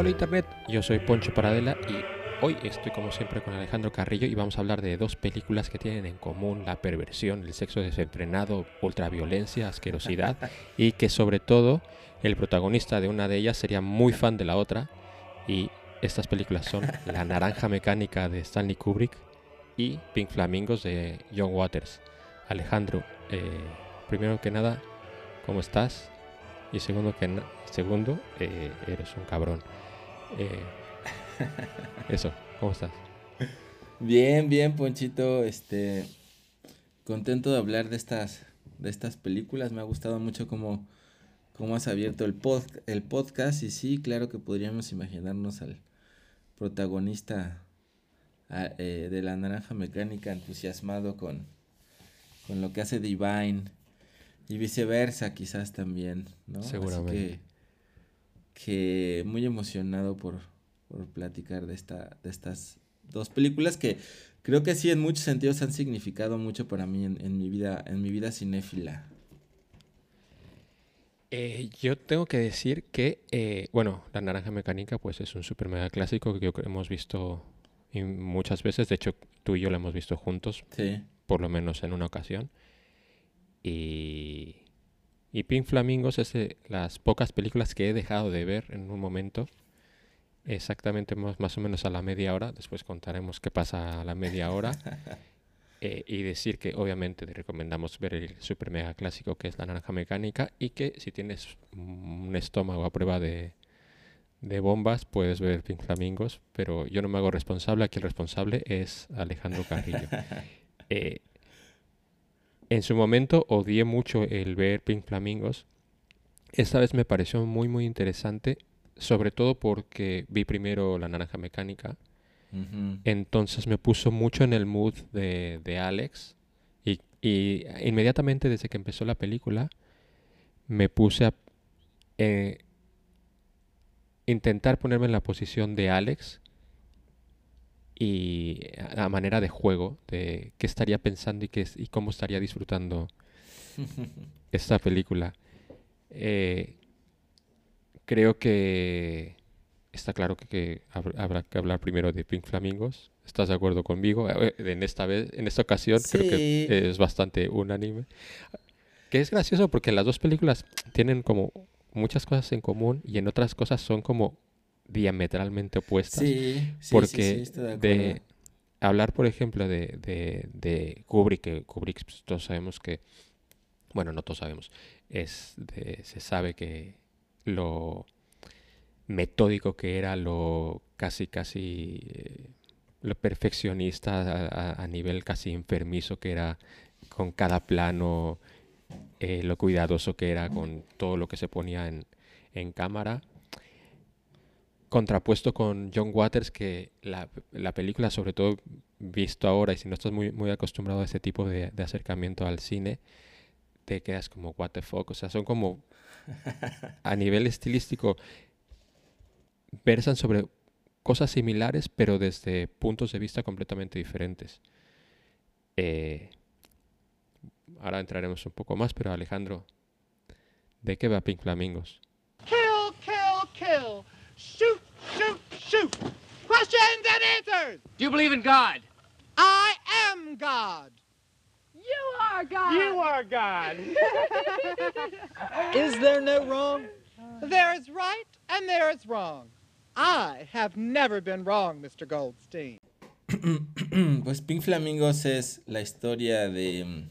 Hola Internet, yo soy Poncho Paradela y hoy estoy como siempre con Alejandro Carrillo y vamos a hablar de dos películas que tienen en común la perversión, el sexo desenfrenado, ultraviolencia, asquerosidad y que sobre todo el protagonista de una de ellas sería muy fan de la otra y estas películas son La Naranja Mecánica de Stanley Kubrick y Pink Flamingos de John Waters. Alejandro, eh, primero que nada, ¿cómo estás? Y segundo, que segundo eh, eres un cabrón. Eh, eso, ¿cómo estás? Bien, bien, Ponchito. Este, contento de hablar de estas, de estas películas. Me ha gustado mucho cómo, cómo has abierto el, pod, el podcast. Y sí, claro que podríamos imaginarnos al protagonista eh, de la naranja mecánica entusiasmado con, con lo que hace Divine y viceversa, quizás también, ¿no? Seguramente. Que, muy emocionado por, por platicar de, esta, de estas dos películas que creo que sí en muchos sentidos han significado mucho para mí en, mi vida, en mi vida cinéfila. Eh, yo tengo que decir que, eh, bueno, La Naranja Mecánica pues es un super mega clásico que yo hemos visto muchas veces, de hecho tú y yo lo hemos visto juntos, sí. por lo menos en una ocasión. Y, y Pink Flamingos es de las pocas películas que he dejado de ver en un momento. Exactamente más, o menos a la media hora. Después contaremos qué pasa a la media hora. Eh, y decir que obviamente te recomendamos ver el super mega clásico que es la naranja mecánica y que si tienes un estómago a prueba de, de bombas puedes ver Pink Flamingos, pero yo no me hago responsable, aquí el responsable es Alejandro Carrillo. Eh, en su momento odié mucho el ver Pink Flamingos. Esta vez me pareció muy muy interesante, sobre todo porque vi primero La Naranja Mecánica. Entonces me puso mucho en el mood de, Alex. Y, inmediatamente desde que empezó la película me puse a eh, intentar ponerme en la posición de Alex y a manera de juego, de qué estaría pensando y, qué, y cómo estaría disfrutando esta película. Eh, creo que está claro que, habrá que hablar primero de Pink Flamingos. ¿Estás de acuerdo conmigo? En esta vez, en esta ocasión creo que es bastante unánime. Que es gracioso porque las dos películas tienen como muchas cosas en común y en otras cosas son como diametralmente opuestas. Sí, sí, porque de, hablar, por ejemplo, de, de, de Kubrick, que Kubrick pues, todos sabemos que, bueno, no todos sabemos, es se sabe que lo metódico que era, lo casi, casi, eh, lo perfeccionista a, nivel casi enfermizo que era con cada plano, eh, lo cuidadoso que era con todo lo que se ponía en, en cámara contrapuesto con John Waters, que la, película, sobre todo visto ahora, y si no estás muy, muy acostumbrado a este tipo de, acercamiento al cine, te quedas como, what the fuck, o sea, son como, a nivel estilístico, versan sobre cosas similares, pero desde puntos de vista completamente diferentes. Eh, ahora entraremos un poco más, pero Alejandro, ¿de qué va Pink Flamingos? Questions and answers. Do you believe in God? I am God. You are God. You are God. is there no wrong? There is right and there is wrong. I have never been wrong, Mr. Goldstein. pues Pink Flamingos es la historia de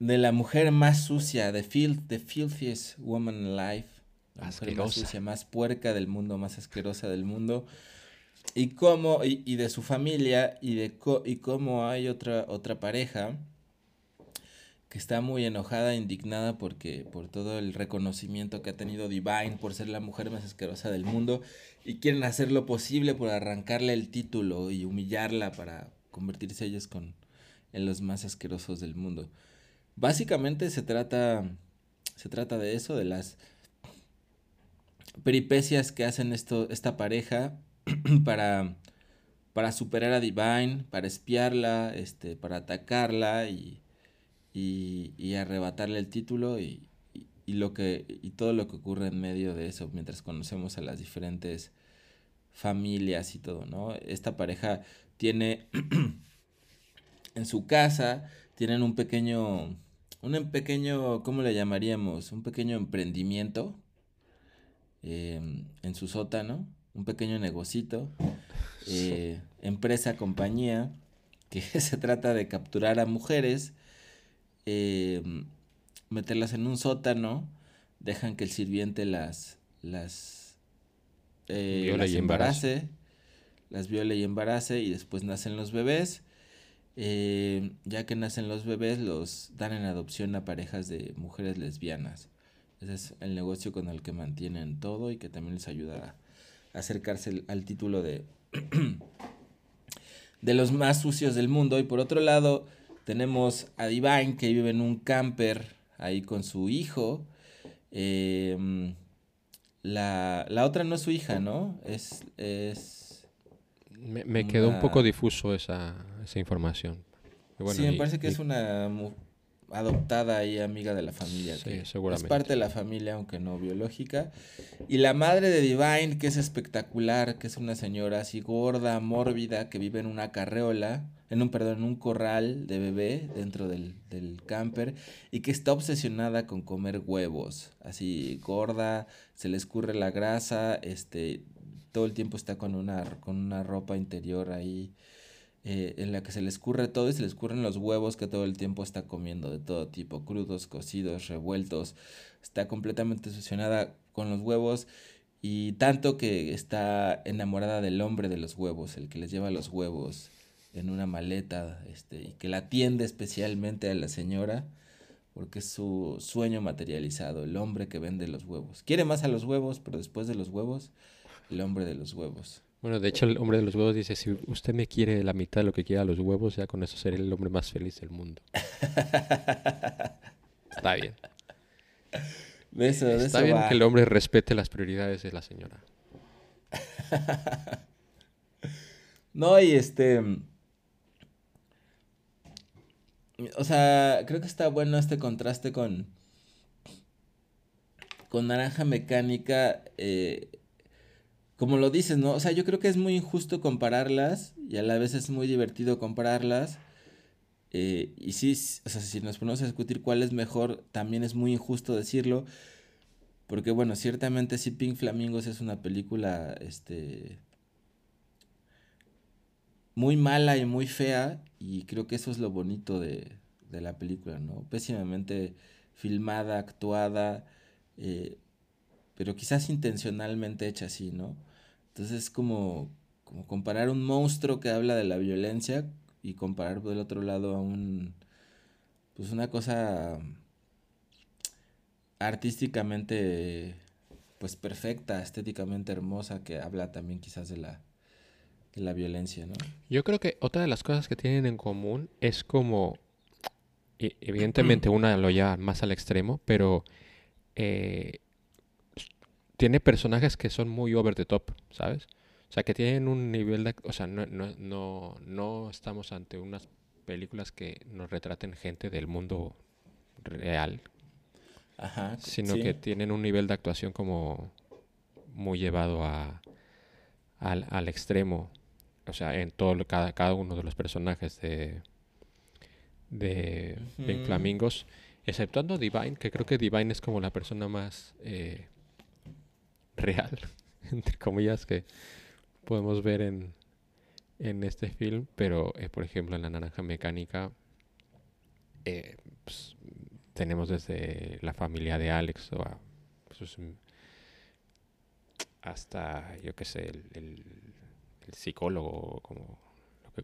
de la mujer más sucia, the, filth, the filthiest woman alive más sucia, más puerca del mundo, más asquerosa del mundo. Y cómo, y, de su familia, y de y cómo hay otra, otra pareja que está muy enojada, indignada porque por todo el reconocimiento que ha tenido Divine por ser la mujer más asquerosa del mundo y quieren hacer lo posible por arrancarle el título y humillarla para convertirse ellos con en los más asquerosos del mundo. Básicamente se trata se trata de eso, de las peripecias que hacen esto, esta pareja para, para superar a Divine, para espiarla, este, para atacarla y, y, arrebatarle el título y, y lo que y todo lo que ocurre en medio de eso mientras conocemos a las diferentes familias y todo, ¿no? Esta pareja tiene en su casa tienen un pequeño un pequeño ¿cómo le llamaríamos? un pequeño emprendimiento em, en su sótano, un pequeño negocito, eh, empresa, compañía, que se trata de capturar a mujeres em, meterlas en un sótano, dejan que el sirviente las, las, eh, las embarace, las viole y embarace y después nacen los bebés. Eh, ya que nacen los bebés, los dan en adopción a parejas de mujeres lesbianas. Ese es el negocio con el que mantienen todo y que también les ayuda a acercarse al título de, de los más sucios del mundo. Y por otro lado, tenemos a Divine que vive en un camper ahí con su hijo. Em, la, otra no es su hija, ¿no? Es... es me, quedó un poco difuso esa, esa información. sí, me parece que es una adoptada y amiga de la familia. Sí, seguramente. Es parte de la familia, aunque no biológica. Y la madre de Divine, que es espectacular, que es una señora así gorda, mórbida, que vive en una carreola en un, perdón, en un corral de bebé dentro del, del camper y que está obsesionada con comer huevos, así gorda, se le escurre la grasa, este, todo el tiempo está con una, con una ropa interior ahí eh, en la que se le escurre todo y se le escurren los huevos que todo el tiempo está comiendo de todo tipo, crudos, cocidos, revueltos, está completamente obsesionada con los huevos y tanto que está enamorada del hombre de los huevos, el que les lleva los huevos en una maleta este, y que la atiende especialmente a la señora porque es su sueño materializado, el hombre que vende los huevos. Quiere más a los huevos, pero después de los huevos, el hombre de los huevos. Bueno, de hecho el hombre de los huevos dice, si usted me quiere la mitad de lo que quiera los huevos, ya con eso seré el hombre más feliz del mundo. Está bien. Está bien que el hombre respete las prioridades de la señora. no, y este... O sea, creo que está bueno este contraste con. Con Naranja Mecánica. Eh, como lo dices, ¿no? O sea, yo creo que es muy injusto compararlas. Y a la vez es muy divertido compararlas. Eh, y sí, o sea, si nos ponemos a discutir cuál es mejor, también es muy injusto decirlo. Porque bueno, ciertamente sí Pink Flamingos es una película este muy mala y muy fea y creo que eso es lo bonito de, la película, ¿no? Pésimamente filmada, actuada, eh, pero quizás intencionalmente hecha así, ¿no? Entonces es como, como comparar un monstruo que habla de la violencia y comparar por el otro lado a un, pues una cosa artísticamente, pues perfecta, estéticamente hermosa, que habla también quizás de la la violencia, ¿no? Yo creo que otra de las cosas que tienen en común es como, evidentemente una lo lleva más al extremo, pero eh, tiene personajes que son muy over the top, ¿sabes? O sea, que tienen un nivel de... O sea, no, no, no, no estamos ante unas películas que nos retraten gente del mundo real, Ajá, sino que tienen un nivel de actuación como muy llevado a, al, al extremo. O sea, en todo cada, cada uno de los personajes de, de Pink Flamingos, exceptuando Divine, que creo que Divine es como la persona más eh, real, entre comillas, que podemos ver en, en este film, pero eh, por ejemplo en La Naranja Mecánica eh, pues, tenemos desde la familia de Alex o pues, hasta, yo qué sé, el psicólogo, como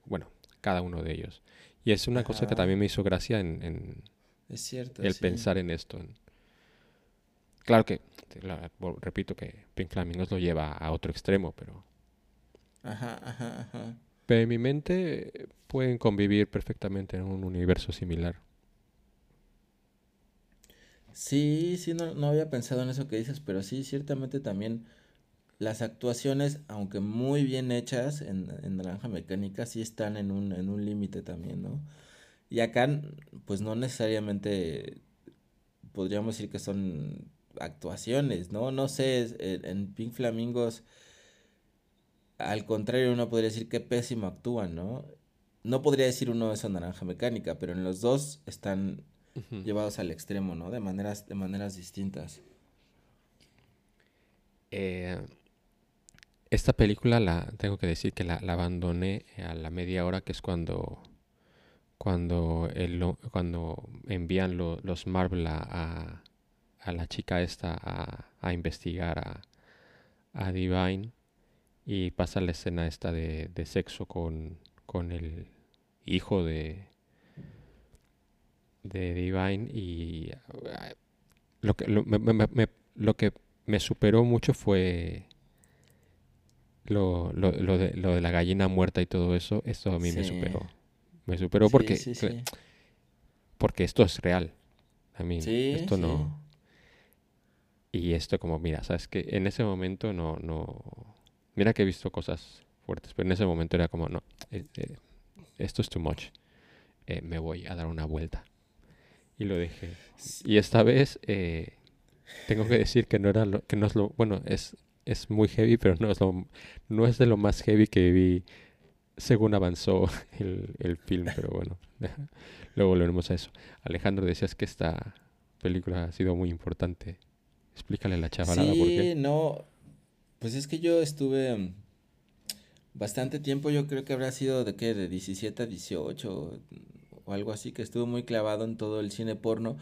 bueno, cada uno de ellos. Y es una cosa que también me hizo gracia en, es cierto, el pensar en esto. Claro que, repito que Pink Flamingos lo lleva a otro extremo, pero... Ajá, ajá, ajá. Pero en mi mente pueden convivir perfectamente en un universo similar. Sí, sí, no, no había pensado en eso que dices, pero sí, ciertamente también las actuaciones, aunque muy bien hechas en, Naranja Mecánica, sí están en un, en un límite también, ¿no? Y acá, pues no necesariamente podríamos decir que son actuaciones, ¿no? No sé, en Pink Flamingos, al contrario, uno podría decir que pésimo actúan, ¿no? No podría decir uno esa naranja mecánica, pero en los dos están llevados al extremo, ¿no? De maneras, de maneras distintas. Eh, esta película la tengo que decir que la, abandoné a la media hora, que es cuando cuando el, cuando envían los Marvel a, a, la chica esta a, a investigar a, a, Divine y pasa la escena esta de, de sexo con, con el hijo de de Divine y lo que, lo, me, lo que me superó mucho fue lo, lo, lo, de, lo de la gallina muerta y todo eso, eso a mí me superó. Me superó porque, porque esto es real. A mí, esto no. Y esto como, mira, sabes que en ese momento no, no. Mira que he visto cosas fuertes, pero en ese momento era como, no, eh, eh, esto es too much. Eh, me voy a dar una vuelta. Y lo dejé. Y esta vez tengo que decir que no era lo, que no es lo, bueno, es es muy heavy, pero no es, lo, no es de lo más heavy que vi según avanzó el, el film, pero bueno, luego volveremos a eso. Alejandro, decías que esta película ha sido muy importante. Explícale la chavalada por qué. no, pues es que yo estuve mm, bastante tiempo, yo creo que habrá sido de qué, de 17 a 18 o algo así, que estuve muy clavado en todo el cine porno.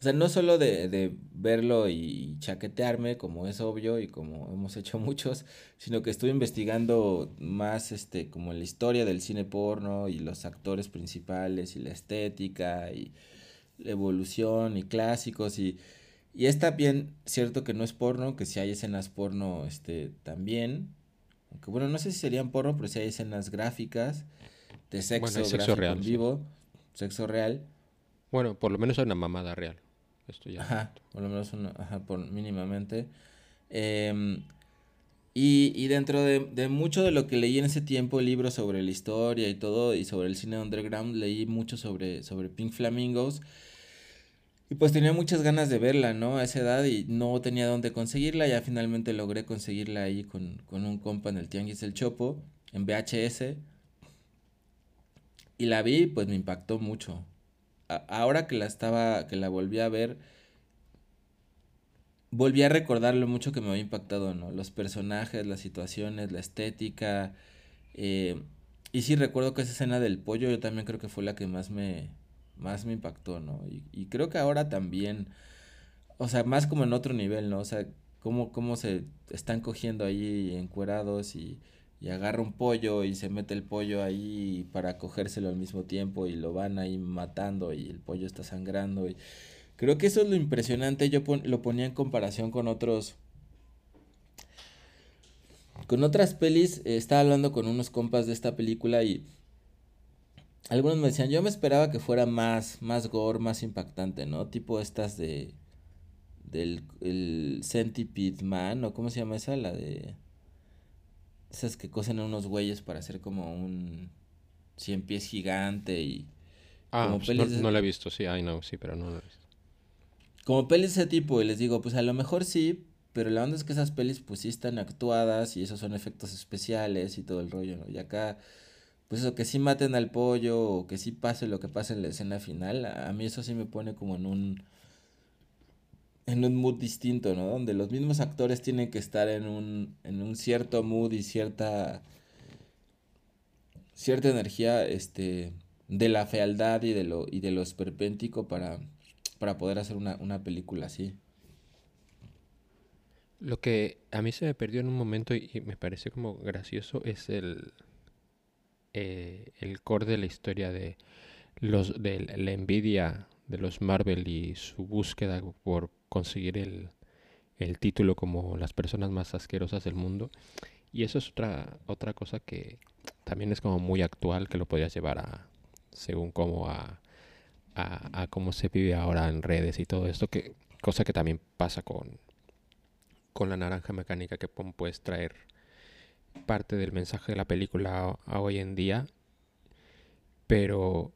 O sea, no solo de, de, verlo y chaquetearme, como es obvio y como hemos hecho muchos, sino que estuve investigando más este, como la historia del cine porno y los actores principales y la estética y la evolución y clásicos y, y es también cierto que no es porno, que si hay escenas porno este, también, aunque bueno, no sé si serían porno, pero si hay escenas gráficas de sexo, sexo real, vivo, sexo real. Bueno, por lo menos hay una mamada real. Ajá, por lo menos ajá, por mínimamente. Em, y, y, dentro de, de, mucho de lo que leí en ese tiempo, libros sobre la historia y todo, y sobre el cine underground, leí mucho sobre, sobre Pink Flamingos. Y pues tenía muchas ganas de verla, ¿no? A esa edad y no tenía dónde conseguirla. Ya finalmente logré conseguirla ahí con, con un compa en el Tianguis del Chopo, en VHS. Y la vi, pues me impactó mucho ahora que la estaba, que la volví a ver, volví a recordar lo mucho que me había impactado, ¿no? Los personajes, las situaciones, la estética. Eh, y sí, recuerdo que esa escena del pollo yo también creo que fue la que más me, más me impactó, ¿no? Y, y creo que ahora también, o sea, más como en otro nivel, ¿no? O sea, cómo, cómo se están cogiendo ahí encuerados y y agarra un pollo y se mete el pollo ahí para cogérselo al mismo tiempo y lo van ahí matando y el pollo está sangrando y creo que eso es lo impresionante yo lo ponía en comparación con otros con otras pelis eh, estaba hablando con unos compas de esta película y algunos me decían yo me esperaba que fuera más más gore más impactante no tipo estas de del el Centipede Man o cómo se llama esa la de esas que cosen a unos güeyes para hacer como un cien pies gigante y... Ah, como pues no, la he visto, sí, I know, sí, pero no la he visto. Como pelis de ese tipo, y les digo, pues a lo mejor sí, pero la onda es que esas pelis pues sí están actuadas y esos son efectos especiales y todo el rollo, ¿no? Y acá, pues eso, que sí maten al pollo o que sí pase lo que pase en la escena final, a mí eso sí me pone como en un en un mood distinto, ¿no? Donde los mismos actores tienen que estar en un, en un cierto mood y cierta cierta energía este de la fealdad y de lo y de lo esperpéntico para para poder hacer una, una película así. Lo que a mí se me perdió en un momento y, me parece como gracioso es el eh, el core de la historia de los de la envidia de los Marvel y su búsqueda por conseguir el, el título como las personas más asquerosas del mundo. Y eso es otra, otra cosa que también es como muy actual, que lo podías llevar a, según cómo a, a, cómo se vive ahora en redes y todo esto, que cosa que también pasa con, con la naranja mecánica, que puedes traer parte del mensaje de la película a hoy en día, pero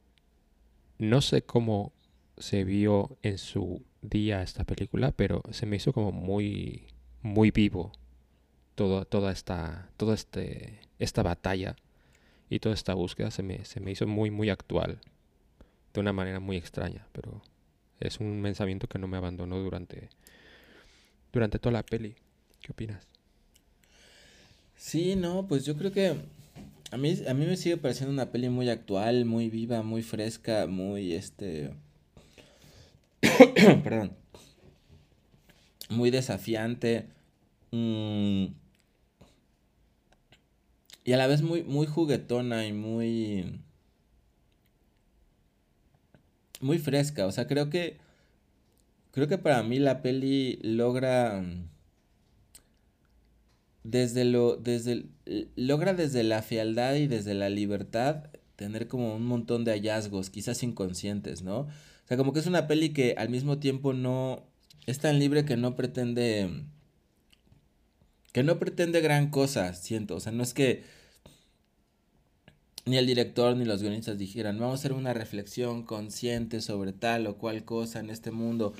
no sé cómo se vio en su día esta película, pero se me hizo como muy, muy vivo todo, toda esta, toda este, esta batalla y toda esta búsqueda se me, se me hizo muy, muy actual, de una manera muy extraña, pero es un pensamiento que no me abandonó durante, durante toda la peli. ¿Qué opinas? Sí, no, pues yo creo que a mí, a mí me sigue pareciendo una peli muy actual, muy viva, muy fresca, muy este... Perdón. Muy desafiante. Mm, y a la vez muy, muy juguetona y muy... Muy fresca. O sea, creo que... Creo que para mí la peli logra... Desde lo... Desde logra desde la fealdad y desde la libertad tener como un montón de hallazgos, quizás inconscientes, ¿no? O sea, como que es una peli que al mismo tiempo no... Es tan libre que no pretende que no pretende gran cosa, siento. O sea, no es que ni el director ni los guionistas dijeran, vamos a hacer una reflexión consciente sobre tal o cual cosa en este mundo.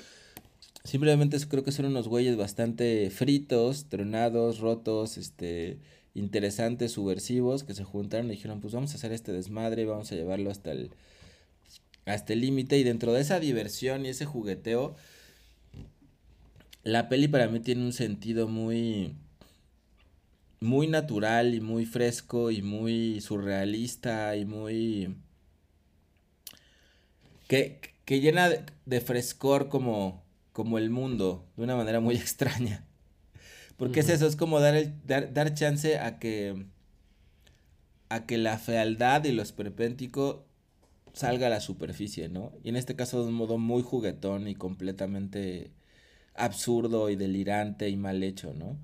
Simplemente creo que son unos güeyes bastante fritos, tronados, rotos, este, interesantes, subversivos, que se juntaron y dijeron, pues vamos a hacer este desmadre, vamos a llevarlo hasta el hasta el límite y dentro de esa diversión y ese jugueteo la peli para mí tiene un sentido muy muy natural y muy fresco y muy surrealista y muy... que, que llena de, frescor como, como el mundo, de una manera muy extraña. Porque es eso, es como dar, el, dar, dar chance a que, a que la fealdad y lo esperpéntico salga a la superficie, ¿no? Y en este caso de un modo muy juguetón y completamente absurdo y delirante y mal hecho, ¿no?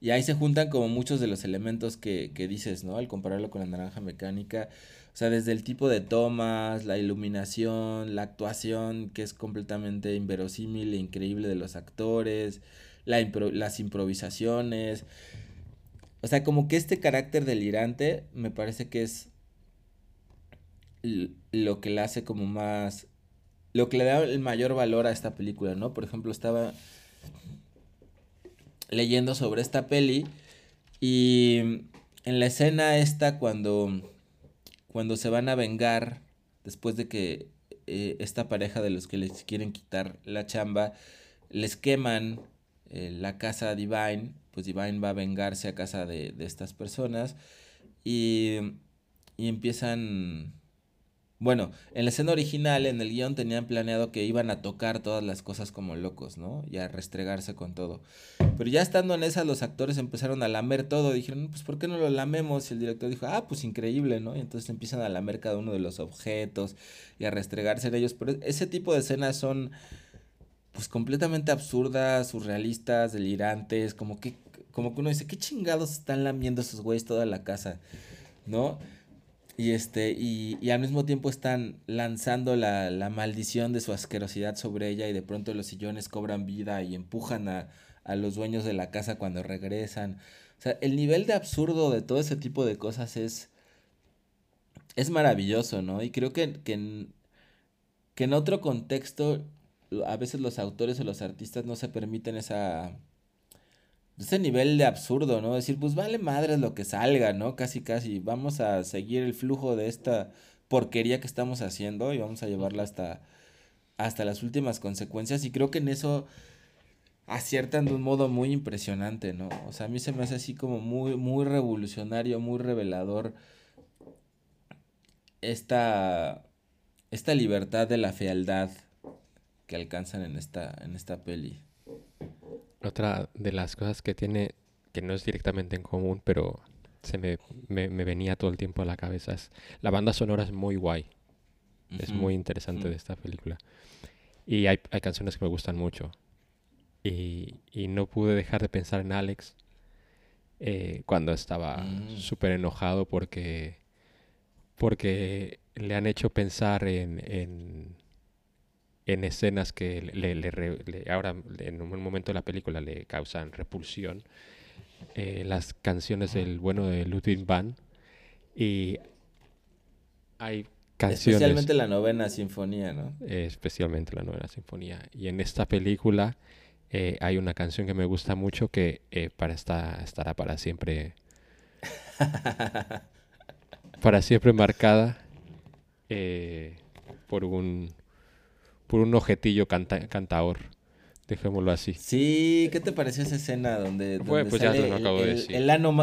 Y ahí se juntan como muchos de los elementos que, que dices, ¿no? Al compararlo con la naranja mecánica. O sea, desde el tipo de tomas, la iluminación, la actuación, que es completamente inverosímil e increíble de los actores, la las improvisaciones. O sea, como que este carácter delirante me parece que es lo que le hace como más... Lo que le da el mayor valor a esta película, ¿no? Por ejemplo, estaba leyendo sobre esta peli y en la escena esta cuando cuando se van a vengar después de que eh, esta pareja de los que les quieren quitar la chamba les queman eh, la casa Divine pues Divine va a vengarse a casa de, de estas personas y, y empiezan bueno, en la escena original, en el guion, tenían planeado que iban a tocar todas las cosas como locos, ¿no? Y a restregarse con todo. Pero ya estando en esa, los actores empezaron a lamer todo. Dijeron, pues, ¿por qué no lo lamemos? Y el director dijo, ah, pues increíble, ¿no? Y entonces empiezan a lamer cada uno de los objetos y a restregarse en ellos. Pero ese tipo de escenas son, pues, completamente absurdas, surrealistas, delirantes. Como que, como que uno dice, ¿qué chingados están lamiendo esos güeyes toda la casa? ¿No? Y, este, y, y, al mismo tiempo están lanzando la, la, maldición de su asquerosidad sobre ella y de pronto los sillones cobran vida y empujan a, a los dueños de la casa cuando regresan. O sea, el nivel de absurdo de todo ese tipo de cosas es, es maravilloso, ¿no? Y creo que, que, que en otro contexto a veces los autores o los artistas no se permiten esa ese nivel de absurdo, ¿no? Decir, pues vale madres lo que salga, ¿no? Casi, casi, vamos a seguir el flujo de esta porquería que estamos haciendo y vamos a llevarla hasta, hasta las últimas consecuencias. Y creo que en eso aciertan de un modo muy impresionante, ¿no? O sea, a mí se me hace así como muy, muy revolucionario, muy revelador esta, esta libertad de la fealdad que alcanzan en esta, en esta peli. Otra de las cosas que tiene, que no es directamente en común, pero se me, me, venía todo el tiempo a la cabeza, es la banda sonora es muy guay. Es muy interesante de esta película. Y hay, hay, canciones que me gustan mucho. Y, y, no pude dejar de pensar en Alex eh, cuando estaba mm. súper enojado porque, porque le han hecho pensar en, en en escenas que le, le, ahora en un momento de la película le causan repulsión. Eh, las canciones del bueno de Ludwig van y hay canciones. Especialmente la novena sinfonía, ¿no? especialmente la novena sinfonía. Y en esta película eh, hay una canción que me gusta mucho que eh, para esta, estará para siempre. para siempre marcada por un por un objetillo canta, cantaor. Dejémoslo así. Sí, ¿qué te pareció esa escena donde, pues ya lo acabo de decir. El ano,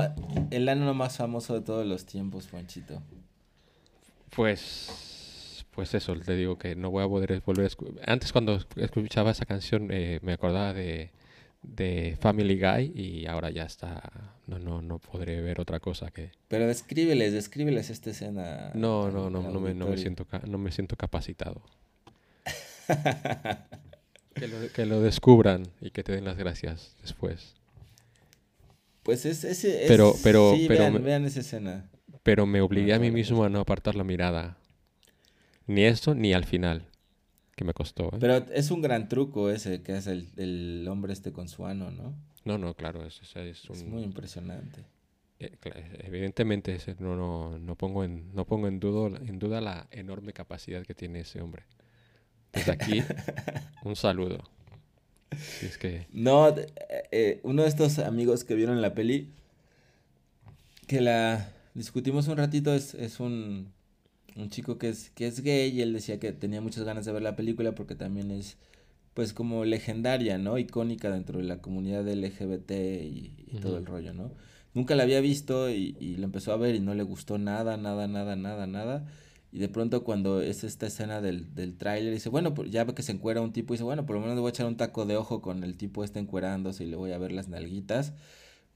el ano más famoso de todos los tiempos, Juanchito? Pues, pues eso, te digo que no voy a poder volver a escuchar. Antes cuando escuchaba esa canción eh, me acordaba de, de Family Guy y ahora ya está, no, no, no podré ver otra cosa que... Pero descríbeles, descríbeles esta escena. No, no, no, no me, no me, siento, no me siento capacitado. Que, lo, que lo descubran y que te den las gracias después. Pues es ese... pero, pero, pero vean, vean esa escena pero me obligué a mí mismo a no apartar la mirada. Ni esto, ni al final, que me costó. ¿eh? Pero es un gran truco ese que hace el, hombre este con su ano, ¿no? No, no, claro, es, es, es muy impresionante. Eh, evidentemente no, no, no, pongo en, no pongo en, dudo, en duda la enorme capacidad que tiene ese hombre. Desde aquí, un saludo. es que... No, eh, uno de estos amigos que vieron la peli, que la, discutimos un ratito, es, es un, un, chico que es, que es gay y él decía que tenía muchas ganas de ver la película porque también es pues como legendaria, ¿no? Icónica dentro de la comunidad LGBT y, todo el rollo, ¿no? Nunca la había visto y, y la empezó a ver y no le gustó nada, nada, nada, nada, nada. Y de pronto cuando es esta escena del, del tráiler, dice, bueno, pues ya ve que se encuera un tipo, y dice, bueno, por lo menos le voy a echar un taco de ojo con el tipo este encuerándose y le voy a ver las nalguitas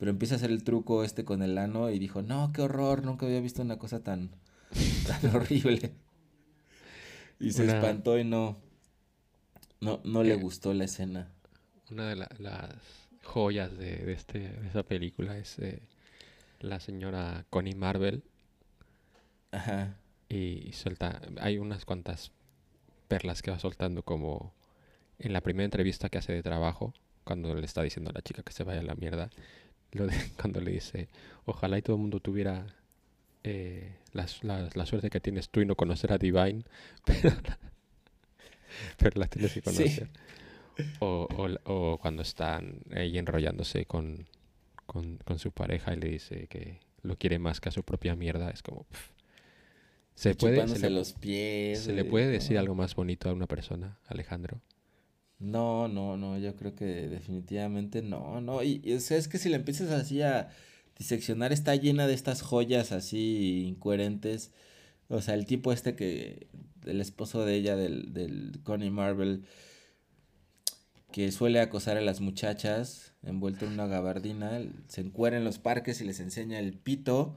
pero empieza a hacer el truco este con el ano y dijo, no, qué horror, nunca había visto una cosa tan, tan horrible. Y se espantó y no, no, no le gustó la escena. Una de las joyas de, este, de esa película es eh, la señora Connie Marvel. Ajá. Y, suelta, hay unas cuantas perlas que va soltando como en la primera entrevista que hace de trabajo, cuando le está diciendo a la chica que se vaya a la mierda, lo de, cuando le dice, ojalá y todo el mundo tuviera eh, la, la, suerte que tienes tú y no conocer a Divine, pero, pero la tienes que conocer. O, o, cuando están ahí enrollándose con, con, con, su pareja y le dice que lo quiere más que a su propia mierda, es como... se puede, se le, los pies. ¿Se le puede decir algo más bonito a una persona, Alejandro? No, no, no, yo creo que definitivamente no, no. Y, es que si le empiezas así a diseccionar, está llena de estas joyas así incoherentes. O sea, el tipo este que, el esposo de ella, del, del Connie Marvel, que suele acosar a las muchachas, envuelto en una gabardina, se encuera en los parques y les enseña el pito,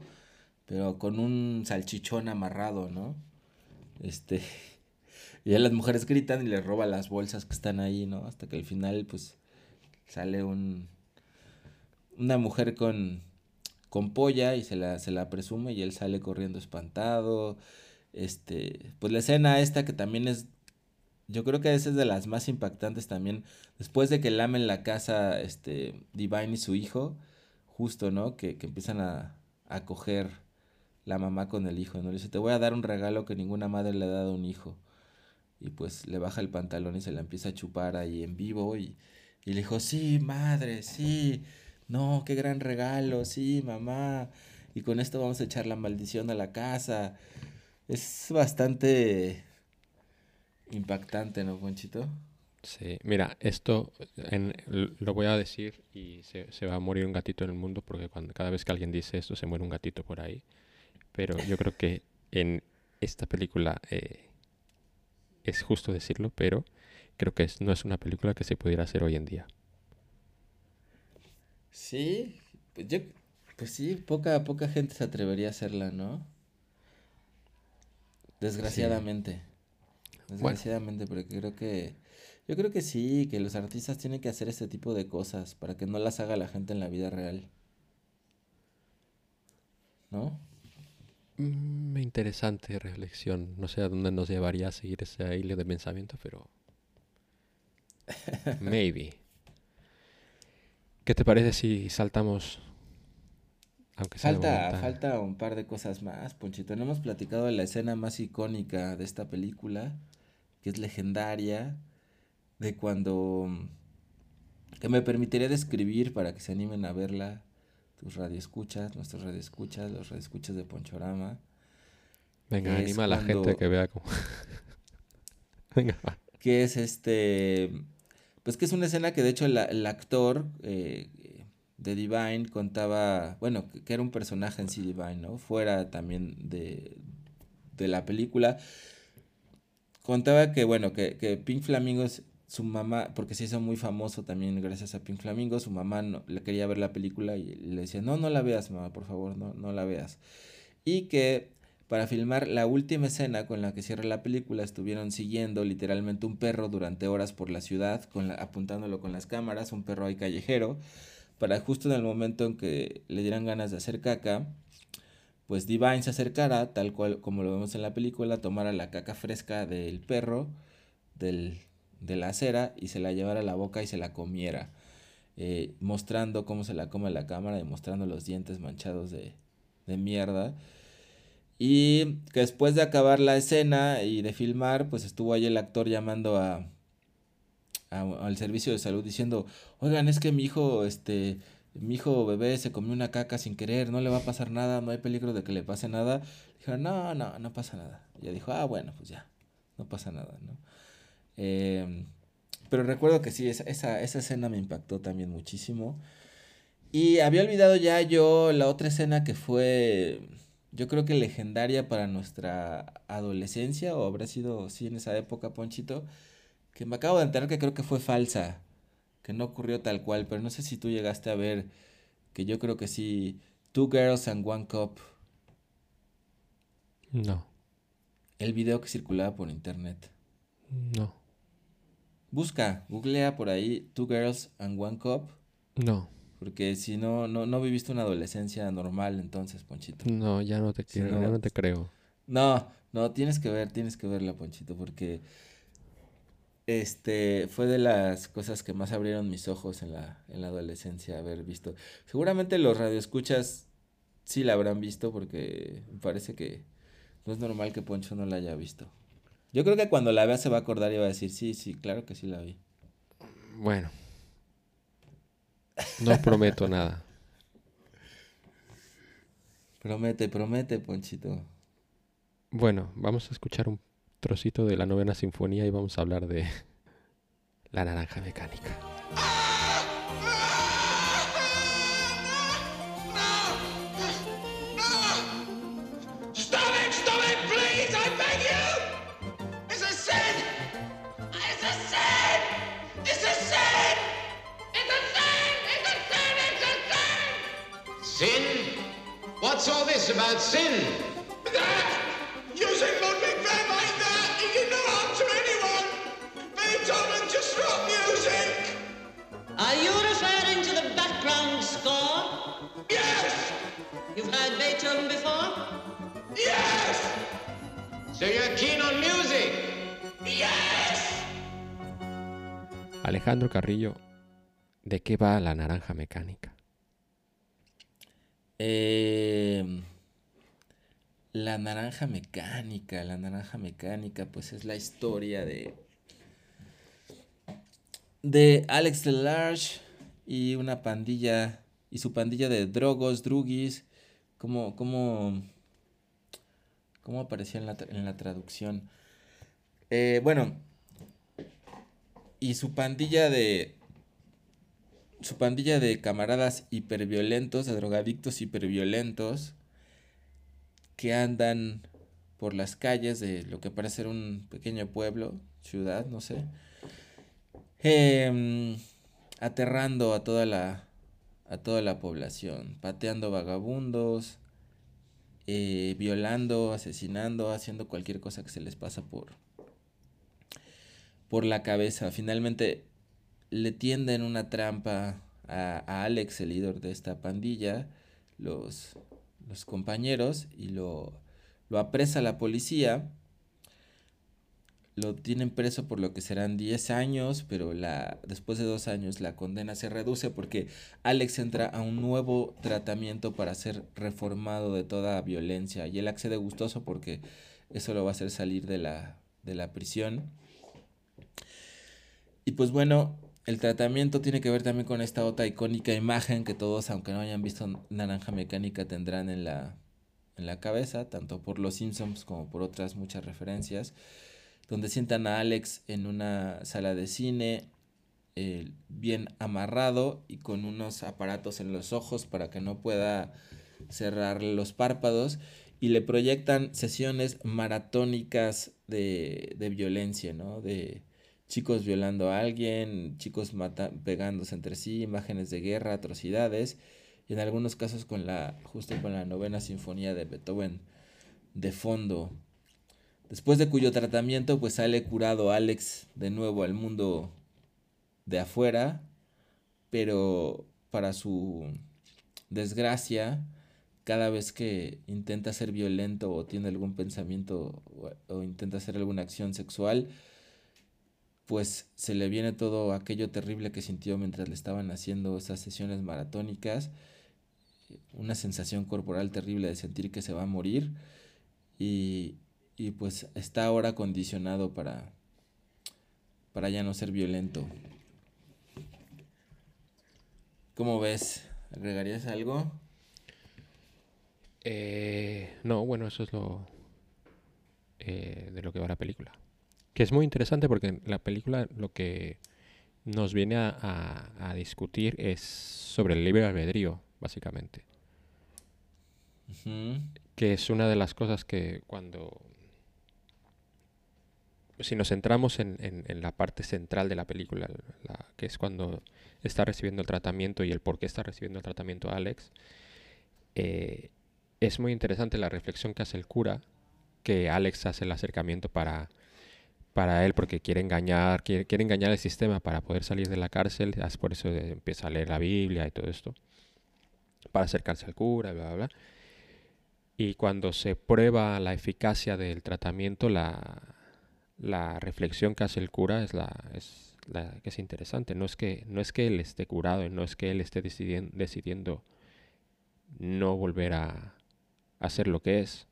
pero con un salchichón amarrado, ¿no? Este, y ya las mujeres gritan y les roba las bolsas que están ahí, ¿no? Hasta que al final, pues, sale un... Una mujer con, con polla y se la, se la presume y él sale corriendo espantado. Este, pues la escena esta que también es... Yo creo que esa es de las más impactantes también. Después de que lamen la casa, este, Divine y su hijo, justo, ¿no? Que, que empiezan a, a coger la mamá con el hijo, ¿no? Le dice, te voy a dar un regalo que ninguna madre le ha dado a un hijo y pues le baja el pantalón y se la empieza a chupar ahí en vivo y, y le dijo, sí, madre, sí, no, qué gran regalo, sí, mamá, y con esto vamos a echar la maldición a la casa. Es bastante impactante, ¿no, Ponchito? Sí, mira, esto en, lo voy a decir y se, se, va a morir un gatito en el mundo porque cada vez que alguien dice esto se muere un gatito por ahí. Pero yo creo que en esta película eh, es justo decirlo, pero creo que no es una película que se pudiera hacer hoy en día. Sí, pues yo, pues sí, poca, poca gente se atrevería a hacerla, ¿no? Desgraciadamente. Desgraciadamente, porque creo que, yo creo que sí, que los artistas tienen que hacer este tipo de cosas para que no las haga la gente en la vida real. ¿No? Mm, interesante reflexión. No sé a dónde nos llevaría a seguir ese hilo de pensamiento, pero. Maybe. ¿Qué te parece si saltamos Aunque falta, falta un par de cosas más, Ponchito. No hemos platicado de la escena más icónica de esta película, que es legendaria, de cuando... que me permitiría describir para que se animen a verla tus radioescuchas, nuestros radioescuchas, los radioescuchas de Ponchorama. Venga, anima a la gente que vea cómo... Venga, Que es este... Pues que es una escena que de hecho el actor... Eh, de Divine contaba, bueno, que era un personaje en sí Divine, ¿no? Fuera también de, de la película. Contaba que, bueno, que, que Pink Flamingos, su mamá, porque se hizo muy famoso también gracias a Pink Flamingos, su mamá no, le quería ver la película y le decía, no, no la veas, mamá, por favor, no, no la veas. Y que para filmar la última escena con la que cierra la película estuvieron siguiendo literalmente un perro durante horas por la ciudad, con apuntándolo con las cámaras, un perro ahí callejero para justo en el momento en que le dieran ganas de hacer caca, pues Divine se acercara, tal cual como lo vemos en la película, tomara la caca fresca del perro, del, de la acera, y se la llevara a la boca y se la comiera, eh, mostrando cómo se la come la cámara y mostrando los dientes manchados de, de mierda. Y que después de acabar la escena y de filmar, pues estuvo ahí el actor llamando a, al servicio de salud diciendo, oigan, es que mi hijo, este, mi hijo bebé se comió una caca sin querer, no le va a pasar nada, no hay peligro de que le pase nada. Dijeron, no, no, no pasa nada. Y ella dijo, ah, bueno, pues ya, no pasa nada, ¿no? Em, pero recuerdo que sí, esa, esa, esa escena me impactó también muchísimo. Y había olvidado ya yo la otra escena que fue, yo creo que legendaria para nuestra adolescencia, o habrá sido, sí, en esa época, Ponchito, que me acabo de enterar que creo que fue falsa, que no ocurrió tal cual, pero no sé si tú llegaste a ver, que yo creo que sí, Two Girls and One Cup. No. El video que circulaba por internet. No. Busca, googlea por ahí Two Girls and One Cup. No. Porque si no, no, no viviste una adolescencia normal entonces, Ponchito. No, ya no te quiero, ya no te creo. No, no, tienes que ver, tienes que verla, Ponchito, porque este fue de las cosas que más abrieron mis ojos en la, en la adolescencia haber visto. Seguramente los radioescuchas sí la habrán visto porque me parece que no es normal que Poncho no la haya visto. Yo creo que cuando la vea se va a acordar y va a decir, sí, sí, claro que sí la vi. Bueno. No prometo nada. Promete, promete, Ponchito. Bueno, vamos a escuchar un trocito de la novena sinfonía y vamos a hablar de la naranja mecánica. What's all this about sin? That! Using Ludwig van Are you referring to the background score? Yes! You've heard Beethoven before? Yes! So you're keen on music? Yes! Alejandro Carrillo, ¿de qué va la naranja mecánica? Eh, la naranja mecánica, la naranja mecánica, pues es la historia de de Alex Delarge y una pandilla y su pandilla de drogos, drugis, como, como, como aparecía en la, en la traducción. Eh, bueno, y su pandilla de, su pandilla de camaradas hiperviolentos, de drogadictos hiperviolentos, que andan por las calles de lo que parece ser un pequeño pueblo, ciudad, no sé Em, aterrando a toda la a toda la población, pateando vagabundos, eh, violando, asesinando, haciendo cualquier cosa que se les pasa por por la cabeza. Finalmente le tienden una trampa a, a Alex, el líder de esta pandilla, los, los compañeros, y lo, lo apresa la policía lo tienen preso por lo que serán 10 años, pero la, después de dos años la condena se reduce porque Alex entra a un nuevo tratamiento para ser reformado de toda violencia y él accede gustoso porque eso lo va a hacer salir de la, de la prisión. Y pues bueno, el tratamiento tiene que ver también con esta otra icónica imagen que todos, aunque no hayan visto Naranja Mecánica, tendrán en la, en la cabeza, tanto por los Simpsons como por otras muchas referencias donde sientan a Alex en una sala de cine eh, bien amarrado y con unos aparatos en los ojos para que no pueda cerrar los párpados y le proyectan sesiones maratónicas de, de violencia, ¿no? De chicos violando a alguien, chicos pegándose entre sí, imágenes de guerra, atrocidades, y en algunos casos con la, justo con la novena sinfonía de Beethoven de fondo. Después de cuyo tratamiento pues sale curado Alex de nuevo al mundo de afuera, pero para su desgracia, cada vez que intenta ser violento o tiene algún pensamiento o, intenta hacer alguna acción sexual, pues se le viene todo aquello terrible que sintió mientras le estaban haciendo esas sesiones maratónicas, una sensación corporal terrible de sentir que se va a morir y, y pues está ahora condicionado para, para ya no ser violento. ¿Cómo ves? ¿Agregarías algo? Eh, no, bueno, eso es lo eh, de lo que va la película. Que es muy interesante porque la película lo que nos viene a discutir es sobre el libre albedrío, básicamente. Que es una de las cosas que cuando si nos centramos en, en, la parte central de la película, que es cuando está recibiendo el tratamiento y el por qué está recibiendo el tratamiento Alex, eh, es muy interesante la reflexión que hace el cura, que Alex hace el acercamiento para, para él porque quiere engañar, quiere, quiere engañar el sistema para poder salir de la cárcel, por eso empieza a leer la Biblia y todo esto, para acercarse al cura, bla, bla, bla. Y cuando se prueba la eficacia del tratamiento, la, la reflexión que hace el cura es la, es la que es interesante. No es que, no es que él esté curado, no es que él esté decidiendo, decidiendo no volver a hacer lo que es,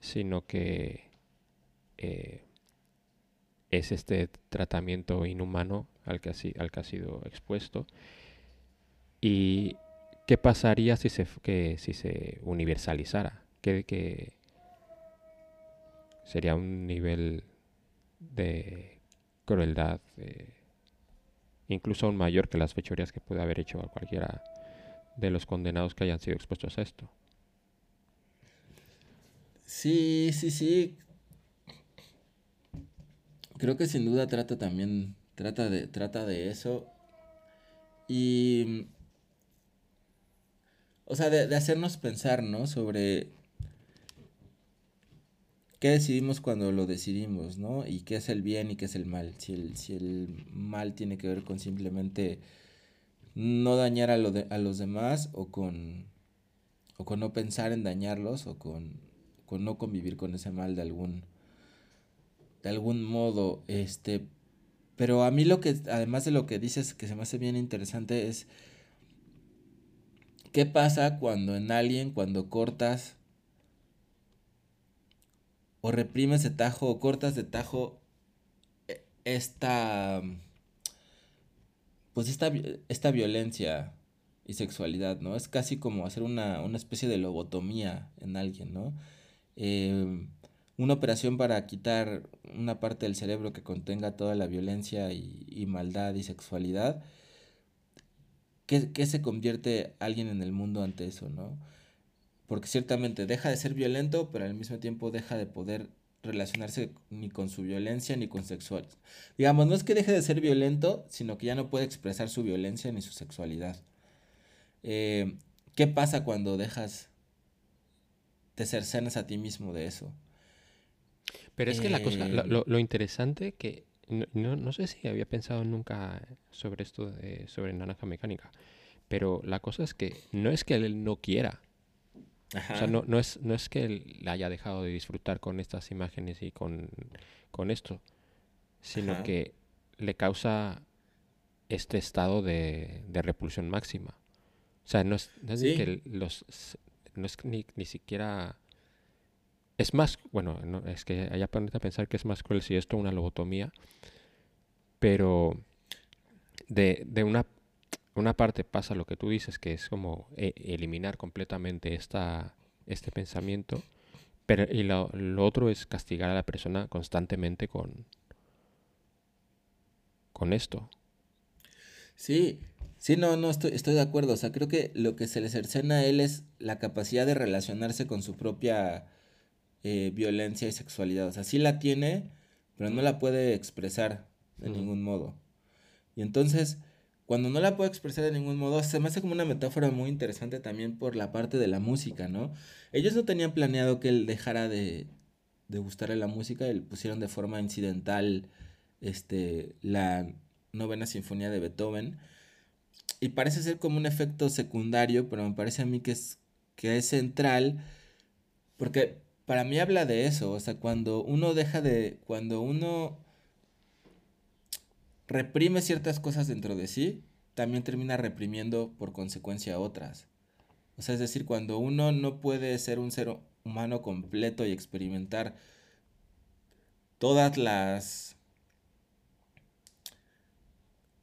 sino que eh, es este tratamiento inhumano al que, ha, sido expuesto. ¿Y qué pasaría si se, que, si se universalizara? ¿Qué, que sería un nivel de crueldad incluso aún mayor que las fechorías que puede haber hecho cualquiera de los condenados que hayan sido expuestos a esto. Sí, sí, sí. Creo que sin duda trata también, trata de, trata de eso. Y... O sea, de, hacernos pensar, ¿no? Sobre ¿Qué decidimos cuando lo decidimos, no? Y qué es el bien y qué es el mal. Si el, si el mal tiene que ver con simplemente no dañar a, lo de, a los demás o con, o con no pensar en dañarlos o con, con no convivir con ese mal de algún, de algún modo. Este, pero a mí lo que, además de lo que dices que se me hace bien interesante es qué pasa cuando en alguien, cuando cortas o reprimes de tajo o cortas de tajo eh, esta pues esta, esta violencia y sexualidad, ¿no? Es casi como hacer una, especie de lobotomía en alguien, ¿no? Em, una operación para quitar una parte del cerebro que contenga toda la violencia y, maldad y sexualidad. ¿Qué, ¿Qué, se convierte alguien en el mundo ante eso, no? porque ciertamente deja de ser violento, pero al mismo tiempo deja de poder relacionarse ni con su violencia ni con sexual. Digamos, no es que deje de ser violento, sino que ya no puede expresar su violencia ni su sexualidad. Eh, ¿Qué pasa cuando dejas, te cercenas a ti mismo de eso? Pero es que la cosa, eh, lo, interesante que no, no, sé si había pensado nunca sobre esto de, sobre naranja mecánica, pero la cosa es que no es que él no quiera, O sea, no, no, es, no es que él haya dejado de disfrutar con estas imágenes y con, con esto, sino que le causa este estado de, de repulsión máxima. O sea, no es, no es que los no es ni, ni siquiera es más, bueno, no, es que haya ponerte a pensar que es más cruel si esto es una lobotomía, pero de, de una, una parte pasa lo que tú dices, que es como e, eliminar completamente esta, este pensamiento, pero y lo, lo, otro es castigar a la persona constantemente con, con esto. Sí, sí, no, no, estoy, estoy de acuerdo. O sea, creo que lo que se le cercena a él es la capacidad de relacionarse con su propia eh, violencia y sexualidad. O sea, sí la tiene, pero no la puede expresar de ningún modo. Y entonces, cuando no la puede expresar de ningún modo, se me hace como una metáfora muy interesante también por la parte de la música, ¿no? Ellos no tenían planeado que él dejara de, de gustarle la música, él pusieron de forma incidental este, la novena sinfonía de Beethoven. Y parece ser como un efecto secundario, pero me parece a mí que es, que es central, porque para mí habla de eso, o sea, cuando uno deja de, cuando uno reprime ciertas cosas dentro de sí, también termina reprimiendo por consecuencia otras. O sea, es decir, cuando uno no puede ser un ser humano completo y experimentar todas las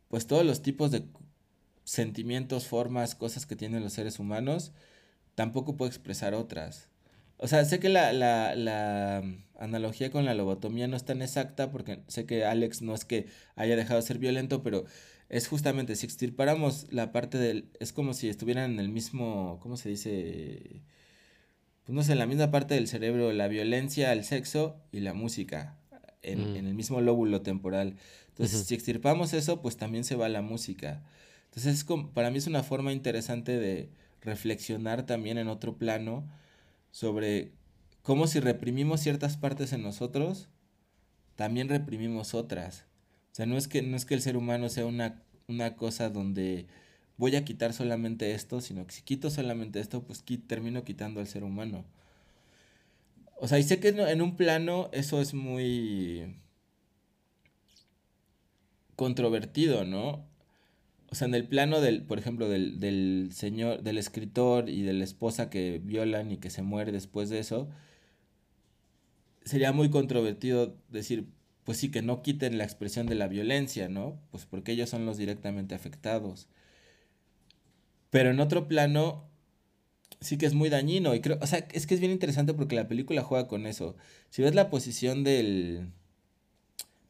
pues todos los tipos de sentimientos, formas, cosas que tienen los seres humanos, tampoco puede expresar otras. O sea, sé que la, la, la, analogía con la lobotomía no es tan exacta porque sé que Alex no es que haya dejado de ser violento, pero es justamente si extirpáramos la parte del... Es como si estuvieran en el mismo... ¿Cómo se dice? Pues no sé, en la misma parte del cerebro, la violencia, el sexo y la música, en, mm. en el mismo lóbulo temporal. Entonces, si extirpamos eso, pues también se va la música. Entonces, es como, para mí es una forma interesante de reflexionar también en otro plano sobre cómo si reprimimos ciertas partes en nosotros, también reprimimos otras. O sea, no es que, no es que el ser humano sea una, una cosa donde voy a quitar solamente esto, sino que si quito solamente esto, pues termino quitando al ser humano. O sea, y sé que en un plano eso es muy controvertido, ¿no? O sea, en el plano del, por ejemplo, del, del señor, del escritor y de la esposa que violan y que se muere después de eso, sería muy controvertido decir, pues sí, que no quiten la expresión de la violencia, ¿no? Pues porque ellos son los directamente afectados. Pero en otro plano, sí que es muy dañino. Y creo, o sea, es que es bien interesante porque la película juega con eso. Si ves la posición del,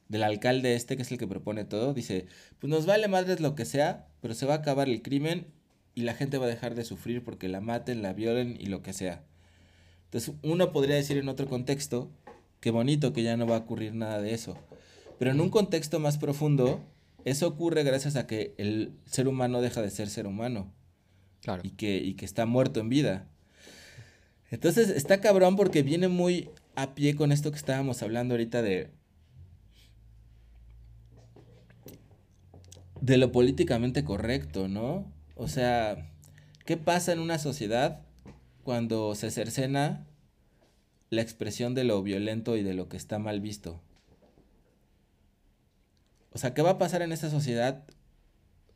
del alcalde este, que es el que propone todo, dice, pues nos vale madres lo que sea, pero se va a acabar el crimen y la gente va a dejar de sufrir porque la maten, la violen y lo que sea. Entonces uno podría decir en otro contexto, qué bonito que ya no va a ocurrir nada de eso. Pero en un contexto más profundo, eso ocurre gracias a que el ser humano deja de ser ser humano. Claro. Y que, y que está muerto en vida. Entonces está cabrón porque viene muy a pie con esto que estábamos hablando ahorita de de lo políticamente correcto, ¿no? O sea, ¿qué pasa en una sociedad cuando se cercena la expresión de lo violento y de lo que está mal visto? O sea, ¿qué va a pasar en esta sociedad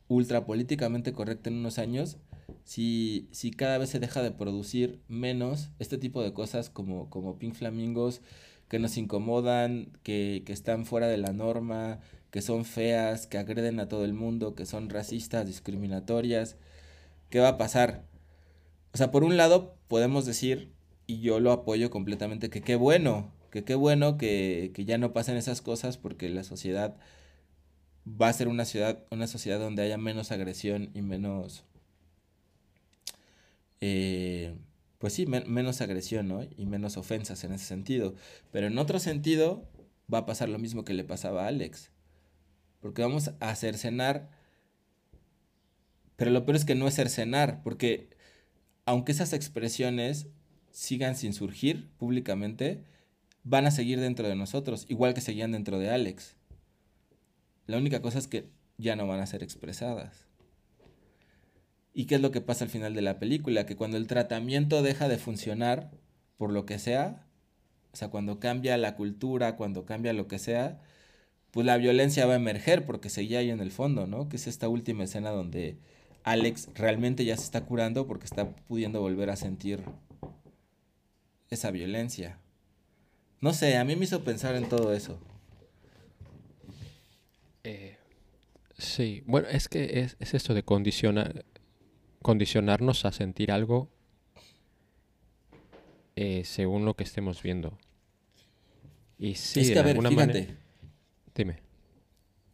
ultra políticamente correcta en unos años si, si cada vez se deja de producir menos este tipo de cosas como, como Pink Flamingos que nos incomodan, que, que están fuera de la norma, que son feas, que agreden a todo el mundo, que son racistas, discriminatorias. ¿Qué va a pasar? O sea, por un lado podemos decir, y yo lo apoyo completamente, que qué bueno, que qué bueno que, ya no pasen esas cosas porque la sociedad va a ser una, ciudad, una sociedad donde haya menos agresión y menos... Eh, pues sí, menos agresión, ¿no? Y menos ofensas en ese sentido. Pero en otro sentido, va a pasar lo mismo que le pasaba a Alex. Porque vamos a cercenar. Pero lo peor es que no es cercenar, porque aunque esas expresiones sigan sin surgir públicamente, van a seguir dentro de nosotros, igual que seguían dentro de Alex. La única cosa es que ya no van a ser expresadas. ¿Y qué es lo que pasa al final de la película? Que cuando el tratamiento deja de funcionar, por lo que sea, o sea, cuando cambia la cultura, cuando cambia lo que sea, pues la violencia va a emerger porque seguía ahí en el fondo, ¿no? Que es esta última escena donde Alex realmente ya se está curando porque está pudiendo volver a sentir esa violencia. No sé, a mí me hizo pensar en todo eso. Eh, sí, bueno, es que es, es esto de condicionar, condicionarnos a sentir algo eh, según lo que estemos viendo. Y sí, es que, a ver, fíjate. Dime.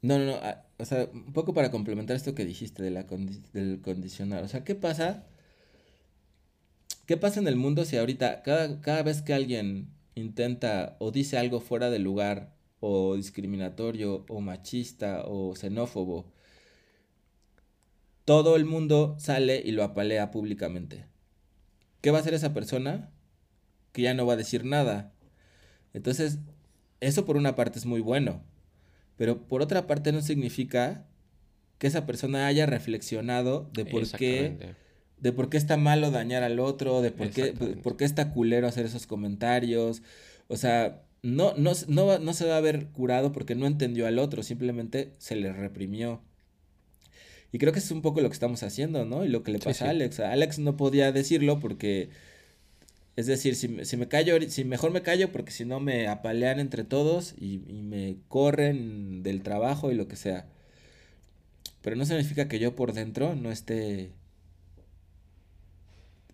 No, no, no. Ah, o sea, un poco para complementar esto que dijiste del condicionar. O sea, ¿qué pasa? ¿Qué pasa en el mundo si ahorita, cada, cada vez que alguien intenta o dice algo fuera de lugar, o discriminatorio, o machista, o xenófobo, todo el mundo sale y lo apalea públicamente. ¿Qué va a hacer esa persona? Que ya no va a decir nada. Entonces, eso por una parte es muy bueno, pero por otra parte no significa que esa persona haya reflexionado de por qué de por qué está malo dañar al otro, de por qué, por qué está culero hacer esos comentarios. O sea, no, no, no, no se va a ver curado porque no entendió al otro, simplemente se le reprimió. Y creo que es un poco lo que estamos haciendo, ¿no? Y lo que le pasa a Alex. Alex no podía decirlo porque es decir, si, me callo, si mejor me callo porque si no me apalean entre todos y, me corren del trabajo y lo que sea. Pero no significa que yo por dentro no esté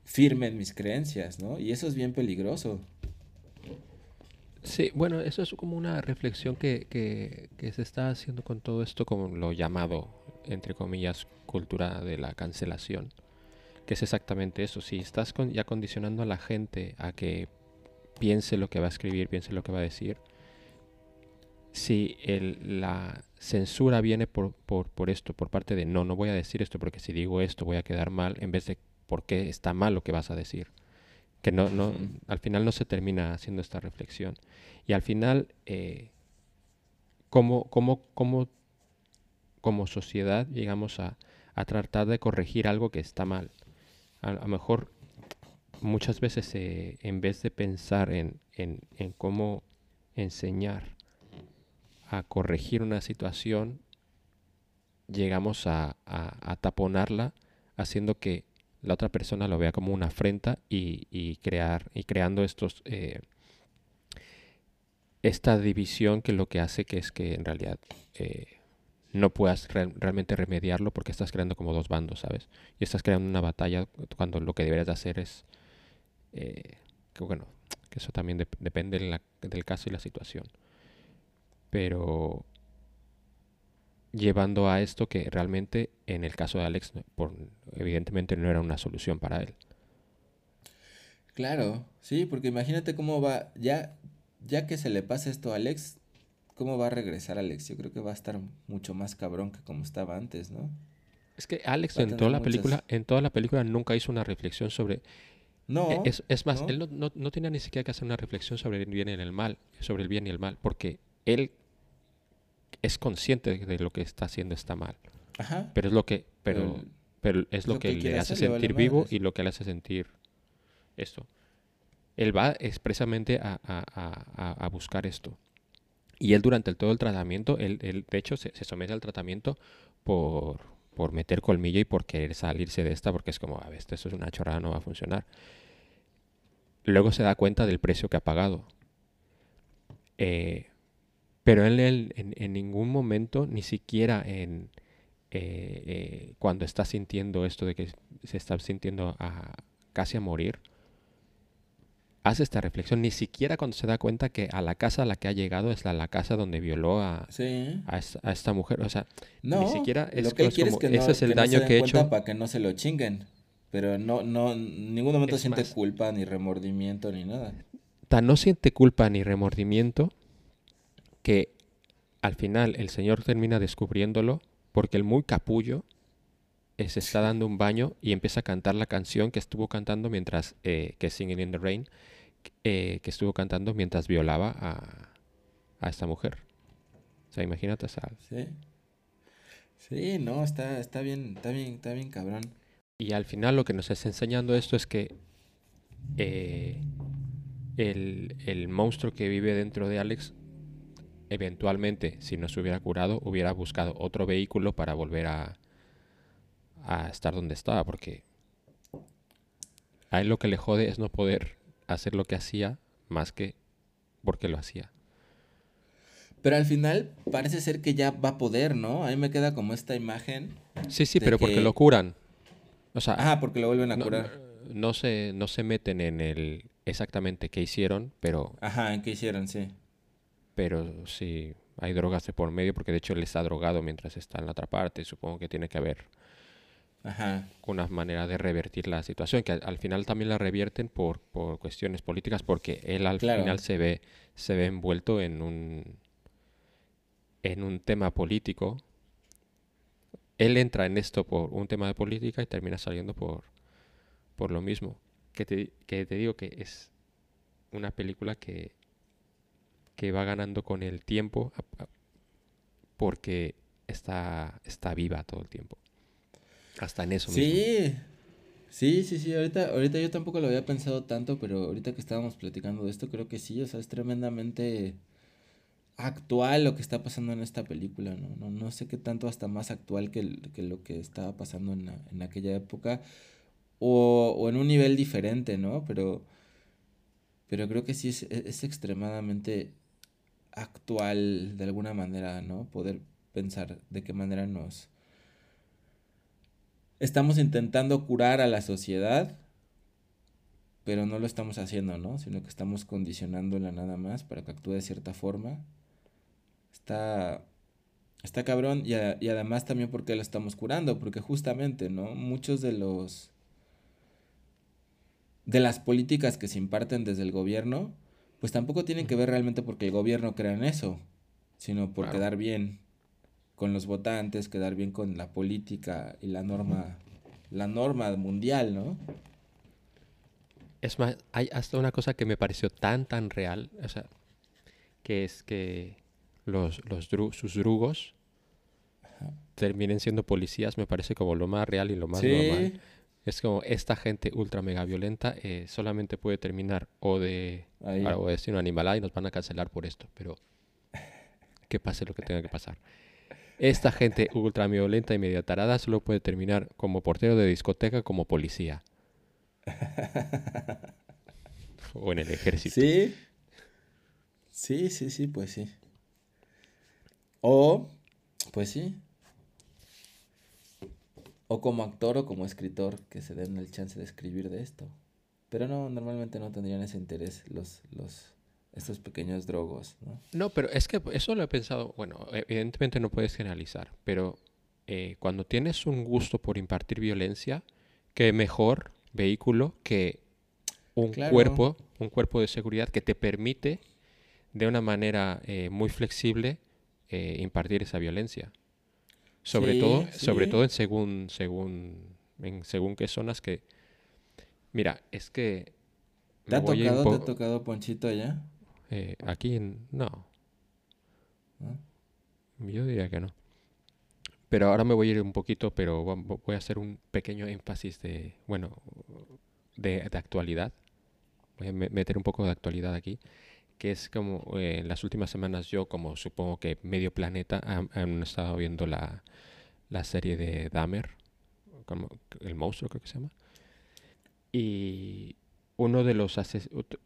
firme en mis creencias, ¿no? Y eso es bien peligroso. Sí, bueno, eso es como una reflexión que, que, que se está haciendo con todo esto, como lo llamado, entre comillas, cultura de la cancelación que es exactamente eso. Si estás ya condicionando a la gente a que piense lo que va a escribir, piense lo que va a decir, si la censura viene por, por, esto, por parte de no, no voy a decir esto porque si digo esto voy a quedar mal, en vez de por qué está mal lo que vas a decir. Que no, no, al final no se termina haciendo esta reflexión. Y al final, eh, ¿cómo, cómo, cómo, como sociedad llegamos a, a tratar de corregir algo que está mal? A lo mejor muchas veces eh, en vez de pensar en, cómo enseñar a corregir una situación, llegamos a, taponarla haciendo que la otra persona lo vea como una afrenta y, crear y creando estos eh, esta división que lo que hace que es que en realidad eh, no puedas realmente remediarlo porque estás creando como dos bandos, ¿sabes? Y estás creando una batalla cuando lo que deberías hacer es, eh, que bueno, que eso también depende del caso y la situación. Pero llevando a esto que realmente en el caso de Alex, por, evidentemente no era una solución para él. Claro, sí, porque imagínate cómo va, ya, ya que se le pasa esto a Alex, cómo va a regresar Alex. Yo creo que va a estar mucho más cabrón que como estaba antes, ¿no? Es que Alex en toda la película, en toda la película nunca hizo una reflexión sobre. No. E, es, es más, él no, no, tenía ni siquiera que hacer una reflexión sobre el bien y el mal, sobre el bien y el mal, porque él es consciente de lo que está haciendo está mal. Ajá. Pero es lo que, pero, pero, es lo, que, le hace sentir vivo y lo que le hace sentir esto. Él va expresamente a, a, a buscar esto. Y él durante el, todo el tratamiento, él, de hecho se, somete al tratamiento por, por meter colmillo y por querer salirse de esta, porque es como, a ver, esto es una chorrada, no va a funcionar. Luego se da cuenta del precio que ha pagado. Eh, pero él, en, ningún momento, ni siquiera en eh, eh, cuando está sintiendo esto de que se está sintiendo a, casi a morir, hace esta reflexión, ni siquiera cuando se da cuenta que a la casa a la que ha llegado es la, la casa donde violó a, a, esta mujer. O sea, ni siquiera es, lo que es como, ese es el daño que he hecho. Para que no se lo chinguen. Pero no, no, en ningún momento siente culpa, ni remordimiento, ni nada. Tan no siente culpa ni remordimiento que al final el Señor termina descubriéndolo porque el muy capullo eh, se está dando un baño y empieza a cantar la canción que estuvo cantando mientras, eh, que es Singing in the Rain, eh, que estuvo cantando mientras violaba a, a esa mujer. O sea, imagínate esa. Sí. Sí, no, está, está bien, está bien, está bien cabrón. Y al final lo que nos está enseñando esto es que eh, el, el monstruo que vive dentro de Alex eventualmente, si no se hubiera curado, hubiera buscado otro vehículo para volver a, a estar donde estaba, porque a él lo que le jode es no poder hacer lo que hacía más que porque lo hacía. Pero al final parece ser que ya va a poder, ¿no? A mí me queda como esta imagen. Sí, sí, pero porque lo curan. O sea, ah, porque lo vuelven a curar. No, se, no se meten en el exactamente qué hicieron, pero... Ajá, en qué hicieron, sí. Pero sí, hay drogas de por medio, porque de hecho él está drogado mientras está en la otra parte. Supongo que tiene que haber Ajá. una manera de revertir la situación, que al, final también la revierten por, por cuestiones políticas, porque él al final se ve, se ve envuelto en un, en un tema político. Él entra en esto por un tema de política y termina saliendo por, por lo mismo. Que te, que te digo que es una película que, que va ganando con el tiempo porque está, está viva todo el tiempo. Hasta en eso sí. Sí, sí, sí, ahorita, ahorita yo tampoco lo había pensado tanto, pero ahorita que estábamos platicando de esto, creo que sí, o sea, es tremendamente actual lo que está pasando en esta película, ¿no? No, no sé qué tanto hasta más actual que, lo que estaba pasando en, en aquella época, o, o, en un nivel diferente, ¿no? Pero, pero creo que sí es, es extremadamente actual de alguna manera, ¿no? Poder pensar de qué manera nos estamos intentando curar a la sociedad, pero no lo estamos haciendo, ¿no? Sino que estamos condicionándola nada más para que actúe de cierta forma. Está, está cabrón y, y además también porque lo estamos curando, porque justamente, ¿no? Muchos de los... de las políticas que se imparten desde el gobierno, pues tampoco tienen que ver realmente porque el gobierno crea en eso, sino por quedar bien con los votantes, quedar bien con la política y la norma, la norma mundial, ¿no? Es más, hay hasta una cosa que me pareció tan, tan real, o sea, que es que los, los sus drugos terminen siendo policías, me parece como lo más real y lo más normal. Es como esta gente ultra mega violenta eh, solamente puede terminar o de, o de decir una animalada y nos van a cancelar por esto, pero que pase lo que tenga que pasar. Esta gente ultraviolenta y media tarada solo puede terminar como portero de discoteca como policía. o en el ejército. Sí. Sí, sí, sí, pues sí. O, pues sí. O como actor o como escritor que se den el chance de escribir de esto. Pero no, normalmente no tendrían ese interés los, los estos pequeños drogos, ¿no? No, pero es que eso lo he pensado, bueno, evidentemente no puedes generalizar, pero eh, cuando tienes un gusto por impartir violencia, qué mejor vehículo que un cuerpo, un cuerpo de seguridad que te permite de una manera eh, muy flexible eh, impartir esa violencia. Sobre todo, sobre todo en según, según, en según qué zonas que, mira, es que ¿Te ha tocado, te ha tocado Ponchito allá? Eh, aquí no. Yo diría que no. Pero ahora me voy a ir un poquito, pero voy a hacer un pequeño énfasis de, bueno, de, actualidad. Voy a meter un poco de actualidad aquí, que es como eh, en las últimas semanas yo, como supongo que medio planeta, han, estado viendo la, la serie de Dahmer, como el monstruo creo que se llama. Y uno de los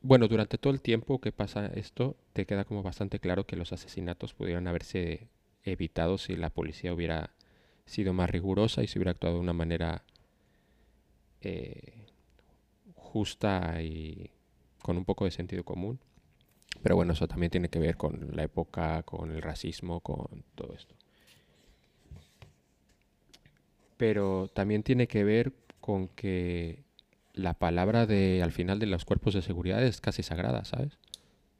bueno, durante todo el tiempo que pasa esto, te queda como bastante claro que los asesinatos pudieran haberse evitado si la policía hubiera sido más rigurosa y se hubiera actuado de una manera eh, justa y con un poco de sentido común. Pero bueno, eso también tiene que ver con la época, con el racismo, con todo esto. Pero también tiene que ver con que la palabra de al final de los cuerpos de seguridad es casi sagrada, ¿sabes?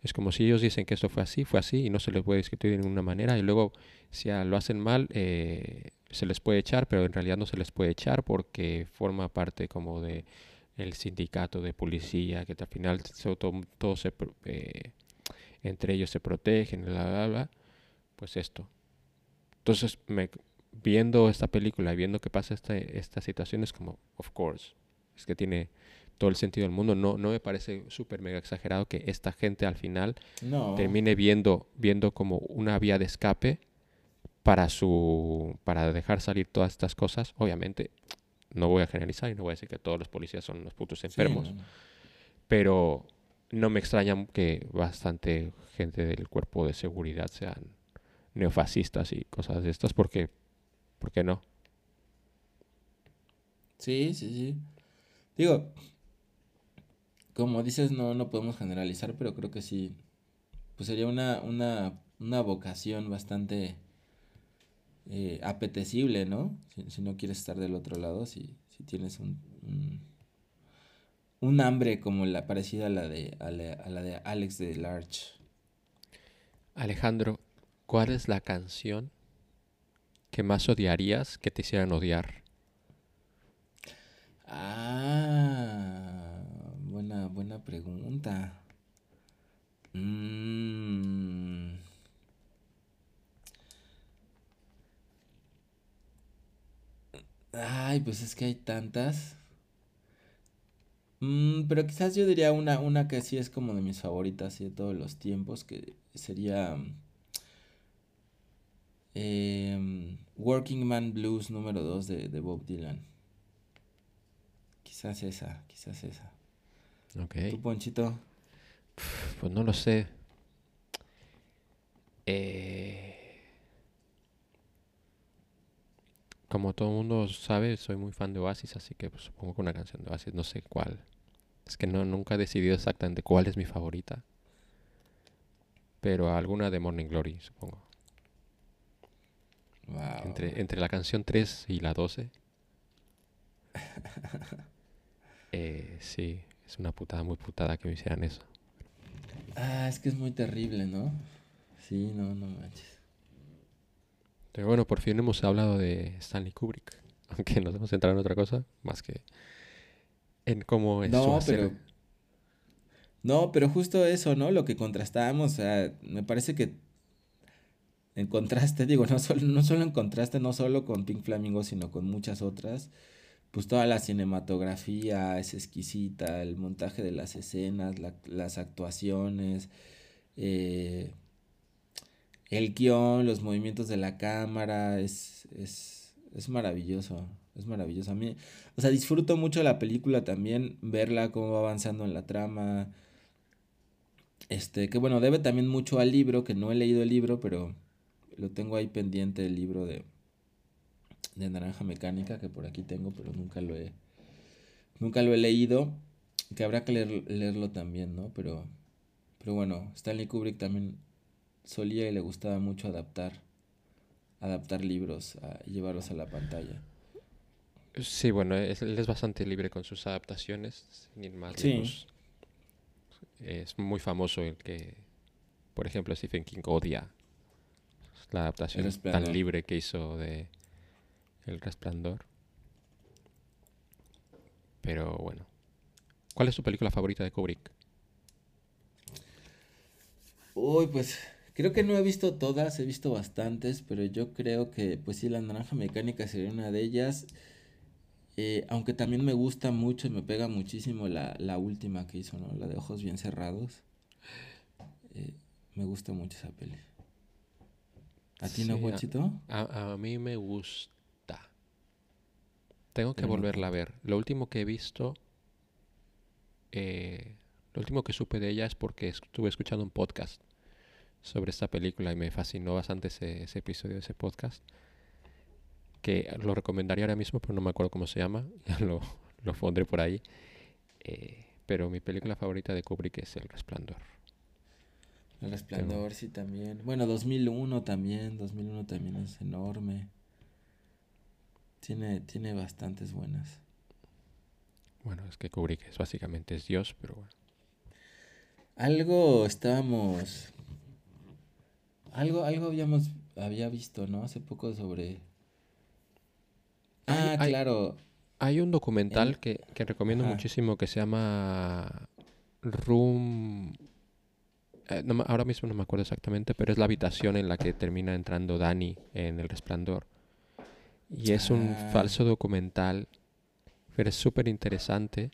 Es como si ellos dicen que esto fue así, fue así y no se les puede discutir de ninguna manera y luego si lo hacen mal eh, se les puede echar, pero en realidad no se les puede echar porque forma parte como de el sindicato de policía que al final todos se, eh, entre ellos se protegen, bla, bla, bla, pues esto. Entonces viendo esta película y viendo que pasa esta, esta situación es como, of course, es que tiene todo el sentido del mundo. No, no me parece súper mega exagerado que esta gente al final termine viendo, viendo como una vía de escape para su para dejar salir todas estas cosas. Obviamente, no voy a generalizar y no voy a decir que todos los policías son los putos enfermos. Pero no me extraña que bastante gente del cuerpo de seguridad sean neofascistas y cosas de estas porque ¿por qué no? Sí, sí, sí. Digo, como dices, no, no podemos generalizar, pero creo que sí, pues sería una, una, una vocación bastante eh, apetecible, ¿no? Si, no quieres estar del otro lado, si, si tienes un, un, hambre como la parecida a la de, a la, de Alex de Larch. Alejandro, ¿cuál es la canción que más odiarías que te hicieran odiar? Ah buena, buena pregunta. Mm. Ay, pues es que hay tantas. Mm, pero quizás yo diría una, una que sí es como de mis favoritas de todos los tiempos, que sería em, Working Man Blues número 2 de, de Bob Dylan. Quizás esa, quizás esa. Ok. ¿Tu Ponchito? Pues no lo sé. Eh, como todo el mundo sabe, soy muy fan de Oasis, así que pues, supongo que una canción de Oasis, no sé cuál. Es que no, nunca he decidido exactamente cuál es mi favorita. Pero alguna de Morning Glory, supongo. Entre, entre la canción 3 y la 12. eh, sí, es una putada muy putada que me hicieran eso. Ah, es que es muy terrible, ¿no? Sí, no, no manches. Pero bueno, por fin hemos hablado de Stanley Kubrick. Aunque nos hemos centrado en otra cosa, más que en cómo es no, pero No, pero justo eso, ¿no? Lo que contrastábamos, o sea, me parece que en contraste, digo, no solo, no solo en contraste, no solo con Pink Flamingo, sino con muchas otras pues toda la cinematografía es exquisita, el montaje de las escenas, las actuaciones, eh, el guion, los movimientos de la cámara, es, es, es maravilloso, es maravilloso. A mí, o sea, disfruto mucho la película también, verla cómo va avanzando en la trama. Este, que bueno, debe también mucho al libro, que no he leído el libro, pero lo tengo ahí pendiente el libro de, de Naranja Mecánica que por aquí tengo, pero nunca lo he, nunca lo he leído, que habrá que leerlo también, ¿no? Pero, pero bueno, Stanley Kubrick también solía y le gustaba mucho adaptar, adaptar libros y llevarlos a la pantalla. Sí, bueno, es, él es bastante libre con sus adaptaciones, sin más sí. Es muy famoso el que, por ejemplo, Stephen King odia la adaptación tan libre que hizo de el Resplandor. Pero bueno. ¿Cuál es tu película favorita de Kubrick? Uy, pues creo que no he visto todas, he visto bastantes, pero yo creo que pues sí, La Naranja Mecánica sería una de ellas. Eh, aunque también me gusta mucho y me pega muchísimo la, última que hizo, ¿no? La de Ojos Bien Cerrados. Eh, me gusta mucho esa peli. ¿A ti no, Guachito? A, a, mí me gusta tengo que volverla a ver. Lo último que he visto, eh, lo último que supe de ella es porque estuve escuchando un podcast sobre esta película y me fascinó bastante ese, episodio de ese podcast. Que lo recomendaría ahora mismo, pero no me acuerdo cómo se llama. Ya lo, lo pondré por ahí. Eh, pero mi película favorita de Kubrick es El Resplandor. El Resplandor, sí, también. Bueno, 2001 también. 2001 también es enorme. Tiene, tiene bastantes buenas. Bueno, es que Kubrick es básicamente es Dios, pero bueno. Algo estábamos. Algo, algo habíamos había visto, ¿no? Hace poco sobre. Ah, claro. Hay un documental que, que, recomiendo muchísimo que se llama Room. Eh, ahora mismo no me acuerdo exactamente, pero es la habitación en la que termina entrando Dani en El Resplandor Y es un ah. falso documental, pero es súper interesante,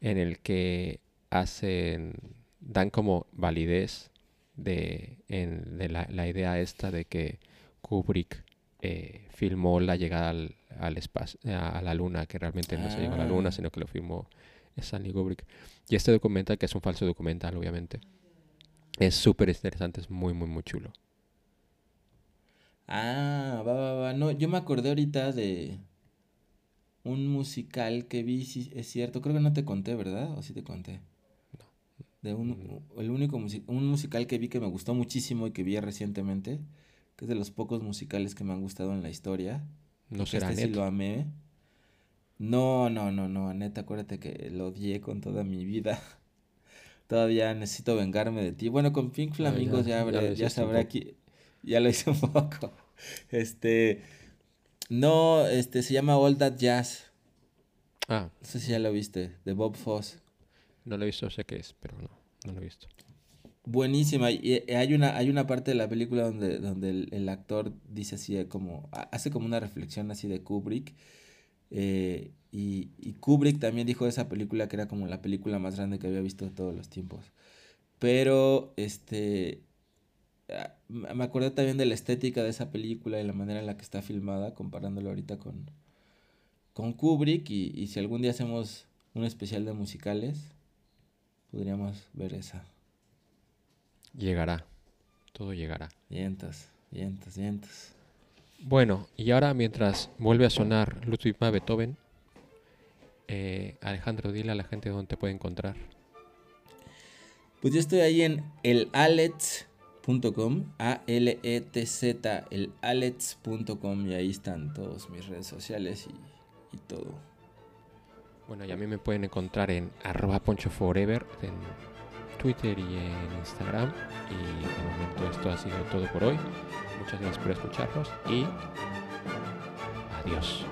en el que hacen, dan como validez de, la, idea esta de que Kubrick eh, filmó la llegada al, espacio, a, la luna, que realmente no se llegó a la luna, ah. sino que lo filmó Stanley Kubrick. Y este documental, que es un falso documental, obviamente, es súper interesante, es muy, muy, muy chulo. Ah, va, va, va. No, yo me acordé ahorita de un musical que vi, sí, es cierto. Creo que no te conté, ¿verdad? ¿O sí te conté? No. De un, el único un musical que vi que me gustó muchísimo y que vi recientemente, que es de los pocos musicales que me han gustado en la historia. No será este sí lo amé. No, no, no, no, neta, acuérdate que lo odié con toda mi vida. Todavía necesito vengarme de ti. Bueno, con Pink Flamingos ya, ya, ya sabré aquí. Ya lo hice un poco. Este. No, este se llama All That Jazz. Ah. No sé si ya lo viste, de Bob Foss. No lo he visto, sé qué es, pero no, no lo he visto. Buenísima. Y eh, hay una, hay una parte de la película donde, donde el, actor dice así como. hace como una reflexión así de Kubrick. Eh, y, y, Kubrick también dijo de esa película que era como la película más grande que había visto de todos los tiempos. Pero este me acordé también de la estética de esa película y la manera en la que está filmada, comparándolo ahorita con, con Kubrick. Y, si algún día hacemos un especial de musicales, podríamos ver esa. Llegará, todo llegará. Vientos, vientos, vientos. Bueno, y ahora mientras vuelve a sonar Ludwig van Beethoven, eh, Alejandro, dile a la gente dónde te puede encontrar. Pues yo estoy ahí en el Alex .com, A-L-E-T-Z, el alets.com y ahí están todas mis redes sociales y, todo. Bueno, y a mí me pueden encontrar en arroba ponchoforever en Twitter y en Instagram. Y de momento esto ha sido todo por hoy. Muchas gracias por escucharnos y adiós.